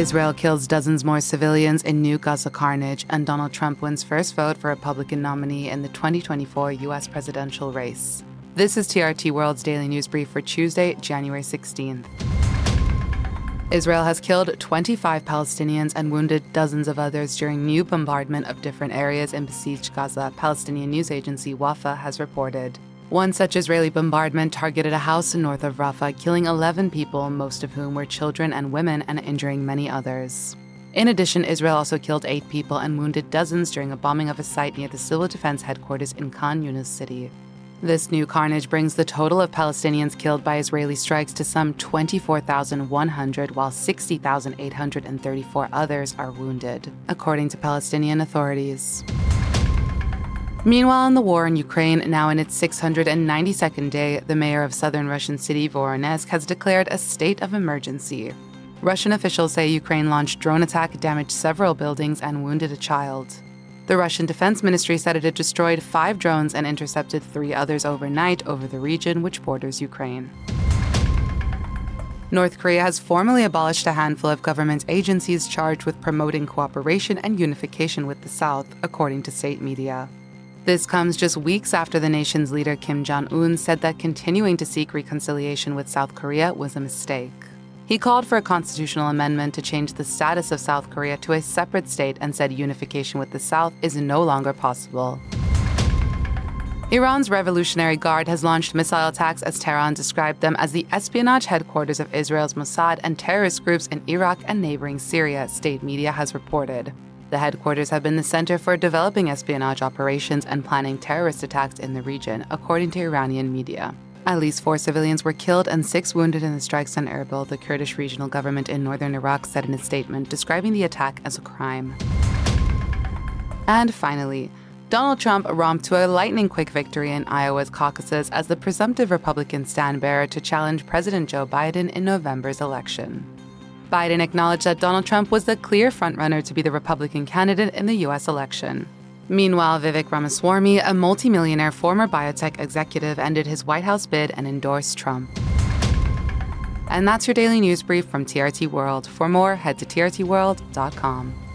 Israel kills dozens more civilians in new Gaza carnage, and Donald Trump wins first vote for Republican nominee in the 2024 U.S. presidential race. This is TRT World's daily news brief for Tuesday, January 16th. Israel has killed 25 Palestinians and wounded dozens of others during new bombardment of different areas in besieged Gaza, Palestinian news agency Wafa has reported. One such Israeli bombardment targeted a house in north of Rafah, killing 11 people, most of whom were children and women, and injuring many others. In addition, Israel also killed eight people and wounded dozens during a bombing of a site near the civil defense headquarters in Khan Yunis city. This new carnage brings the total of Palestinians killed by Israeli strikes to some 24,100, while 60,834 others are wounded, according to Palestinian authorities. Meanwhile, in the war in Ukraine, now in its 692nd day, the mayor of southern Russian city Voronezh has declared a state of emergency. Russian officials say Ukraine launched drone attack, damaged several buildings, and wounded a child. The Russian Defense Ministry said it had destroyed five drones and intercepted three others overnight over the region which borders Ukraine. North Korea has formally abolished a handful of government agencies charged with promoting cooperation and unification with the South, according to state media. This comes just weeks after the nation's leader Kim Jong un said that continuing to seek reconciliation with South Korea was a mistake. He called for a constitutional amendment to change the status of South Korea to a separate state and said unification with the South is no longer possible. Iran's Revolutionary Guard has launched missile attacks as Tehran described them as the espionage headquarters of Israel's Mossad and terrorist groups in Iraq and neighboring Syria, state media has reported. The headquarters have been the center for developing espionage operations and planning terrorist attacks in the region, according to Iranian media. At least four civilians were killed and six wounded in the strikes on Erbil, the Kurdish regional government in northern Iraq said in a statement, describing the attack as a crime. And finally, Donald Trump romped to a lightning quick victory in Iowa's caucuses as the presumptive Republican stand bearer to challenge President Joe Biden in November's election. Biden acknowledged that Donald Trump was the clear frontrunner to be the Republican candidate in the U.S. election. Meanwhile, Vivek Ramaswamy, a multimillionaire former biotech executive, ended his White House bid and endorsed Trump. And that's your daily news brief from TRT World. For more, head to trtworld.com.